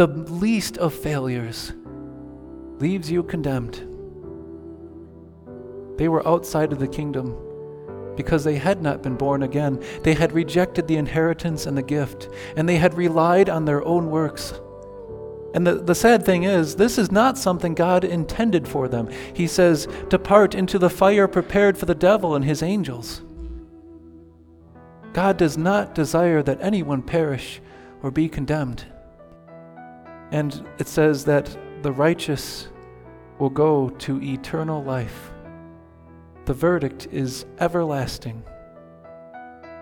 the least of failures leaves you condemned. They were outside of the kingdom because they had not been born again. They had rejected the inheritance and the gift, and they had relied on their own works. And the, the sad thing is, this is not something God intended for them. He says, Depart into the fire prepared for the devil and his angels. God does not desire that anyone perish or be condemned. And it says that the righteous will go to eternal life. The verdict is everlasting.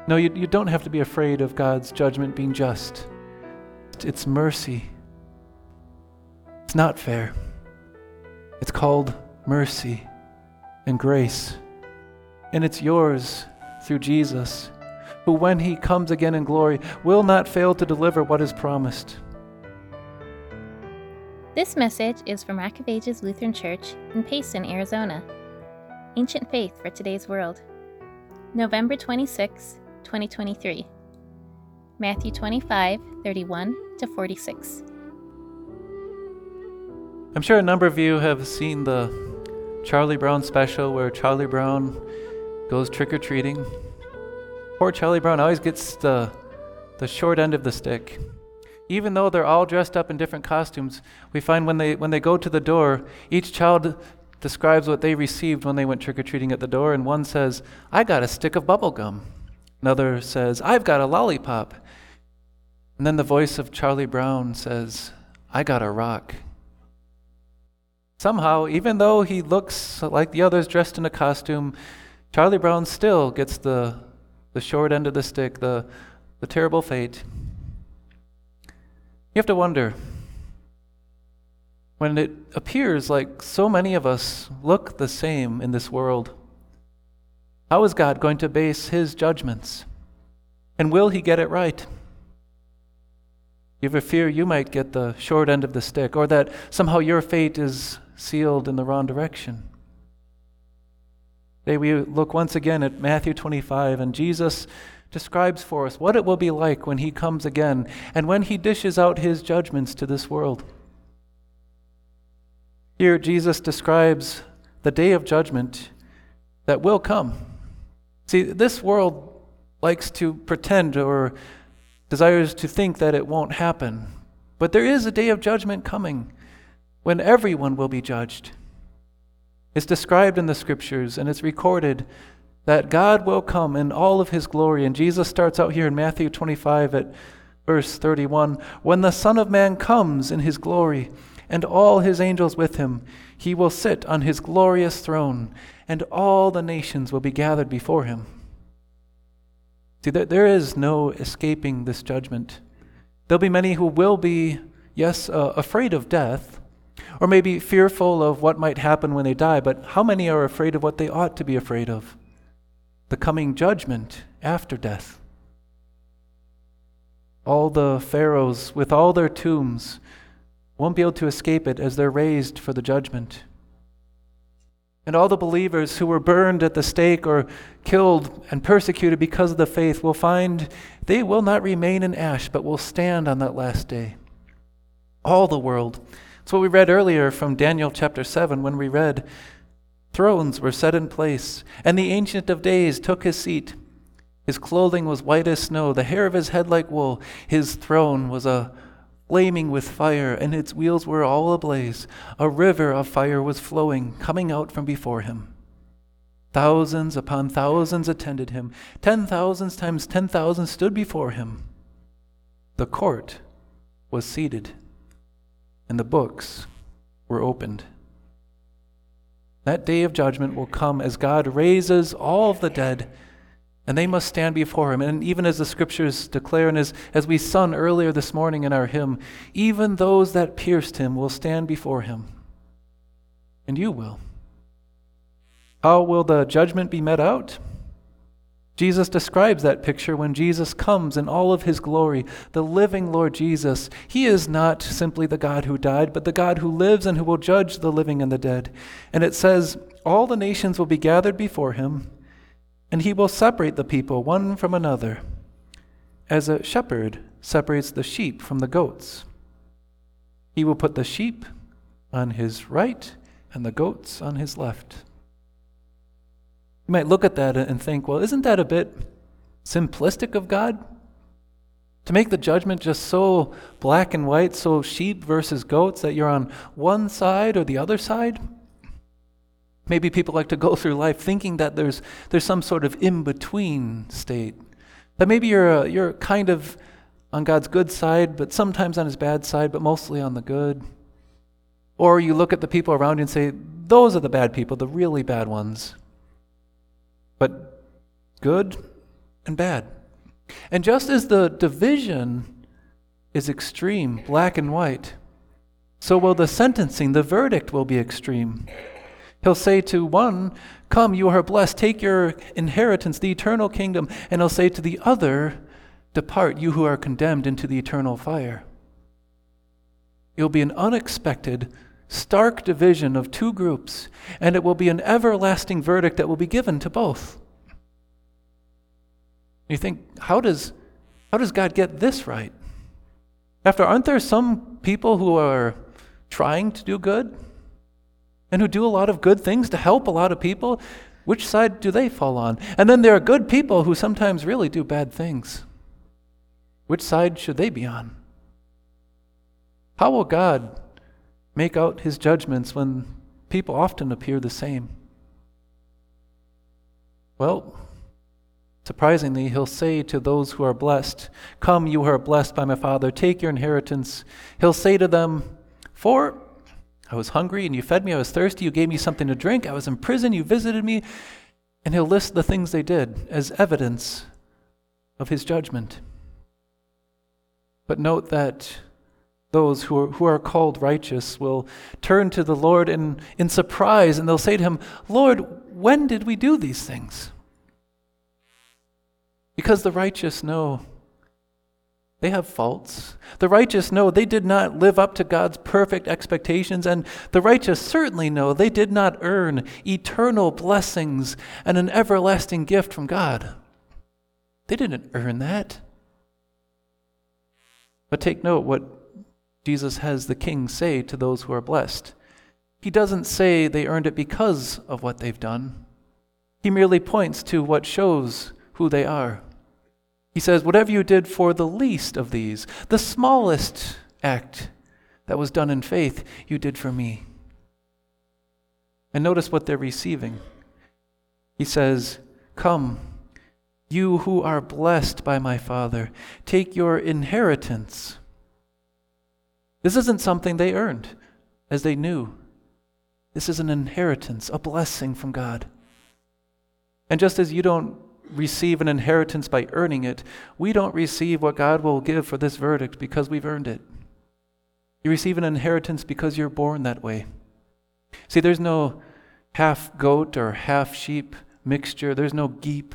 No, you, you don't have to be afraid of God's judgment being just. It's mercy. It's not fair. It's called mercy and grace. And it's yours through Jesus, who, when he comes again in glory, will not fail to deliver what is promised. This message is from Rock of Ages Lutheran Church in Payson, Arizona. Ancient Faith for Today's World. November 26, 2023. Matthew 25, 31 to 46. I'm sure a number of you have seen the Charlie Brown special where Charlie Brown goes trick or treating. Poor Charlie Brown always gets the, the short end of the stick. Even though they're all dressed up in different costumes, we find when they, when they go to the door, each child describes what they received when they went trick or treating at the door, and one says, I got a stick of bubble gum. Another says, I've got a lollipop. And then the voice of Charlie Brown says, I got a rock. Somehow, even though he looks like the others dressed in a costume, Charlie Brown still gets the, the short end of the stick, the, the terrible fate. You have to wonder when it appears like so many of us look the same in this world, how is God going to base his judgments? And will he get it right? You ever fear you might get the short end of the stick, or that somehow your fate is sealed in the wrong direction. Today we look once again at Matthew 25, and Jesus describes for us what it will be like when he comes again and when he dishes out his judgments to this world. Here, Jesus describes the day of judgment that will come. See, this world likes to pretend or desires to think that it won't happen. But there is a day of judgment coming when everyone will be judged. It's described in the scriptures and it's recorded that God will come in all of his glory. And Jesus starts out here in Matthew 25 at verse 31 When the Son of Man comes in his glory and all his angels with him, he will sit on his glorious throne, and all the nations will be gathered before him. See, there is no escaping this judgment. There'll be many who will be, yes, uh, afraid of death or maybe fearful of what might happen when they die, but how many are afraid of what they ought to be afraid of? The coming judgment after death. All the pharaohs with all their tombs won't be able to escape it as they're raised for the judgment. And all the believers who were burned at the stake or killed and persecuted because of the faith will find they will not remain in ash, but will stand on that last day. All the world it's what we read earlier from Daniel chapter 7 when we read, Thrones were set in place, and the Ancient of Days took his seat. His clothing was white as snow, the hair of his head like wool. His throne was a flaming with fire, and its wheels were all ablaze. A river of fire was flowing, coming out from before him. Thousands upon thousands attended him. Ten thousands times ten thousand stood before him. The court was seated and the books were opened. That day of judgment will come as God raises all the dead, and they must stand before Him. And even as the scriptures declare, and as, as we sung earlier this morning in our hymn, even those that pierced Him will stand before Him. And you will. How will the judgment be met out? Jesus describes that picture when Jesus comes in all of his glory, the living Lord Jesus. He is not simply the God who died, but the God who lives and who will judge the living and the dead. And it says, All the nations will be gathered before him, and he will separate the people one from another, as a shepherd separates the sheep from the goats. He will put the sheep on his right and the goats on his left. You might look at that and think, well, isn't that a bit simplistic of God? To make the judgment just so black and white, so sheep versus goats, that you're on one side or the other side? Maybe people like to go through life thinking that there's, there's some sort of in between state. That maybe you're, a, you're kind of on God's good side, but sometimes on his bad side, but mostly on the good. Or you look at the people around you and say, those are the bad people, the really bad ones. But good and bad. And just as the division is extreme, black and white, so will the sentencing, the verdict will be extreme. He'll say to one, Come, you are blessed, take your inheritance, the eternal kingdom. And he'll say to the other, Depart, you who are condemned, into the eternal fire. It will be an unexpected, stark division of two groups, and it will be an everlasting verdict that will be given to both. You think, how does, how does God get this right? After, aren't there some people who are trying to do good and who do a lot of good things to help a lot of people? Which side do they fall on? And then there are good people who sometimes really do bad things. Which side should they be on? How will God make out his judgments when people often appear the same? Well, surprisingly, he'll say to those who are blessed, Come, you who are blessed by my Father, take your inheritance. He'll say to them, For I was hungry and you fed me, I was thirsty, you gave me something to drink, I was in prison, you visited me. And he'll list the things they did as evidence of his judgment. But note that those who are, who are called righteous will turn to the Lord in, in surprise and they'll say to him, Lord, when did we do these things? Because the righteous know they have faults. The righteous know they did not live up to God's perfect expectations, and the righteous certainly know they did not earn eternal blessings and an everlasting gift from God. They didn't earn that. But take note what Jesus has the king say to those who are blessed. He doesn't say they earned it because of what they've done, he merely points to what shows who they are. He says, Whatever you did for the least of these, the smallest act that was done in faith, you did for me. And notice what they're receiving. He says, Come, you who are blessed by my Father, take your inheritance. This isn't something they earned, as they knew. This is an inheritance, a blessing from God. And just as you don't receive an inheritance by earning it, we don't receive what God will give for this verdict because we've earned it. You receive an inheritance because you're born that way. See, there's no half goat or half sheep mixture, there's no geep.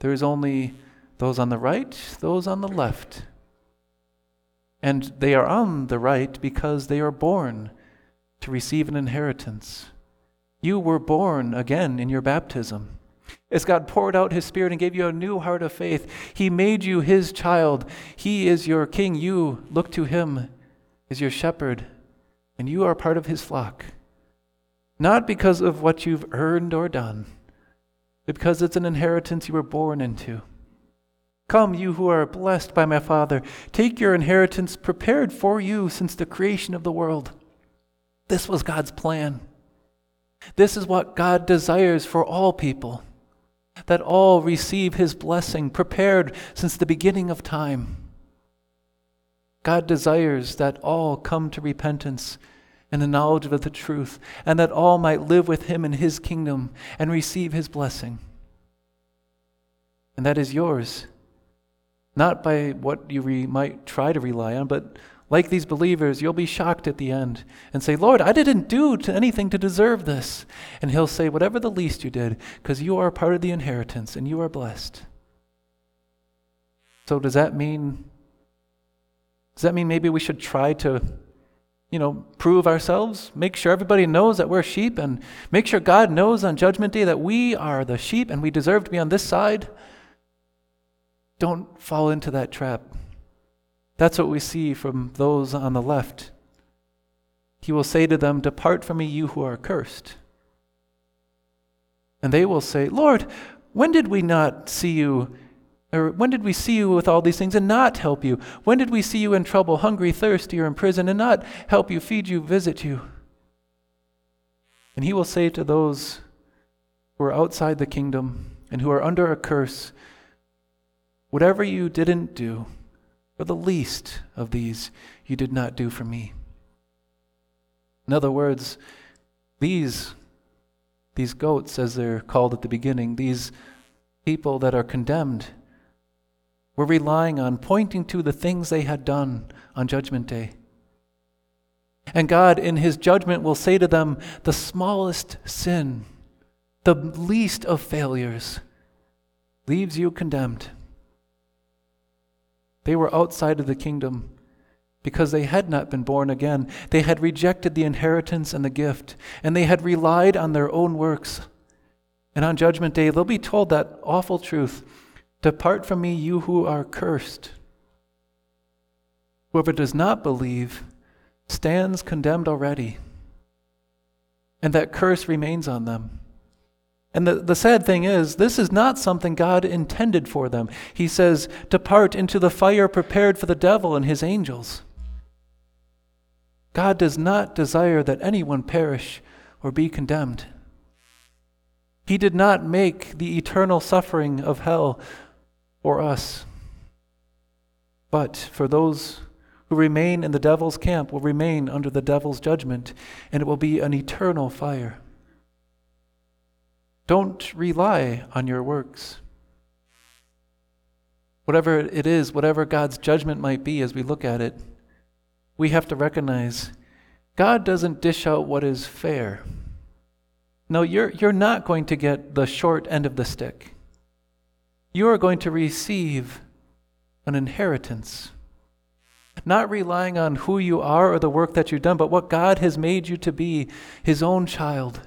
There's only those on the right, those on the left. And they are on the right because they are born to receive an inheritance. You were born again in your baptism. As God poured out His Spirit and gave you a new heart of faith, He made you His child. He is your king. You look to Him as your shepherd, and you are part of His flock. Not because of what you've earned or done, but because it's an inheritance you were born into. Come, you who are blessed by my Father, take your inheritance prepared for you since the creation of the world. This was God's plan. This is what God desires for all people that all receive his blessing prepared since the beginning of time. God desires that all come to repentance and the knowledge of the truth, and that all might live with him in his kingdom and receive his blessing. And that is yours, not by what you re- might try to rely on, but like these believers, you'll be shocked at the end and say, Lord, I didn't do to anything to deserve this. And he'll say, Whatever the least you did, because you are part of the inheritance and you are blessed. So does that mean does that mean maybe we should try to you know, prove ourselves, make sure everybody knows that we're sheep, and make sure God knows on Judgment Day that we are the sheep and we deserve to be on this side. Don't fall into that trap. That's what we see from those on the left he will say to them, Depart from me, you who are cursed. And they will say, Lord, when did we not see you? Or when did we see you with all these things and not help you? When did we see you in trouble, hungry, thirsty, or in prison, and not help you, feed you, visit you? And he will say to those who are outside the kingdom and who are under a curse, Whatever you didn't do, for the least of these, you did not do for me. In other words, these, these goats, as they're called at the beginning, these people that are condemned, were relying on, pointing to the things they had done on Judgment Day. And God, in His judgment, will say to them, the smallest sin, the least of failures, leaves you condemned. They were outside of the kingdom because they had not been born again. They had rejected the inheritance and the gift, and they had relied on their own works. And on Judgment Day, they'll be told that awful truth Depart from me, you who are cursed. Whoever does not believe stands condemned already, and that curse remains on them. And the, the sad thing is, this is not something God intended for them. He says, Depart into the fire prepared for the devil and his angels. God does not desire that anyone perish or be condemned. He did not make the eternal suffering of hell for us. But for those who remain in the devil's camp will remain under the devil's judgment, and it will be an eternal fire. Don't rely on your works. Whatever it is, whatever God's judgment might be as we look at it, we have to recognize God doesn't dish out what is fair. No, you're, you're not going to get the short end of the stick. You are going to receive an inheritance. Not relying on who you are or the work that you've done, but what God has made you to be, His own child.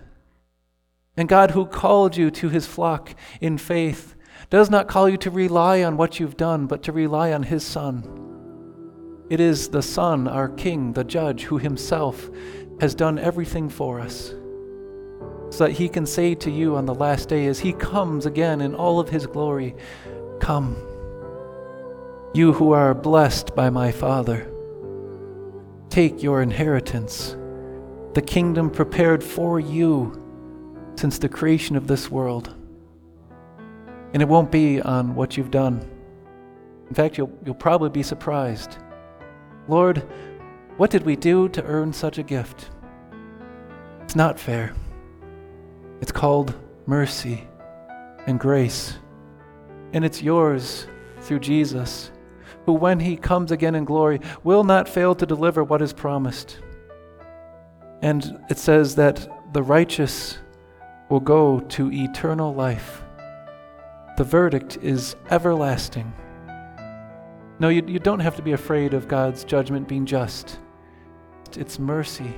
And God, who called you to his flock in faith, does not call you to rely on what you've done, but to rely on his Son. It is the Son, our King, the Judge, who himself has done everything for us, so that he can say to you on the last day, as he comes again in all of his glory, Come, you who are blessed by my Father, take your inheritance, the kingdom prepared for you since the creation of this world. And it won't be on what you've done. In fact, you'll, you'll probably be surprised. Lord, what did we do to earn such a gift? It's not fair. It's called mercy and grace. And it's yours through Jesus, who, when he comes again in glory, will not fail to deliver what is promised. And it says that the righteous will go to eternal life. The verdict is everlasting. No, you, you don't have to be afraid of God's judgment being just. It's mercy.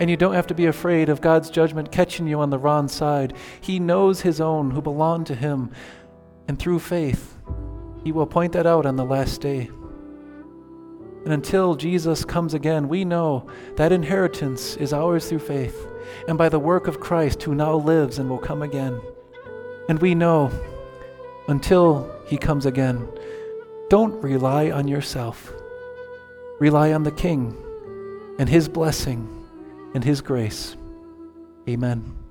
And you don't have to be afraid of God's judgment catching you on the wrong side. He knows His own who belong to Him. And through faith, He will point that out on the last day. And until Jesus comes again, we know that inheritance is ours through faith and by the work of Christ who now lives and will come again. And we know until he comes again, don't rely on yourself. Rely on the King and his blessing and his grace. Amen.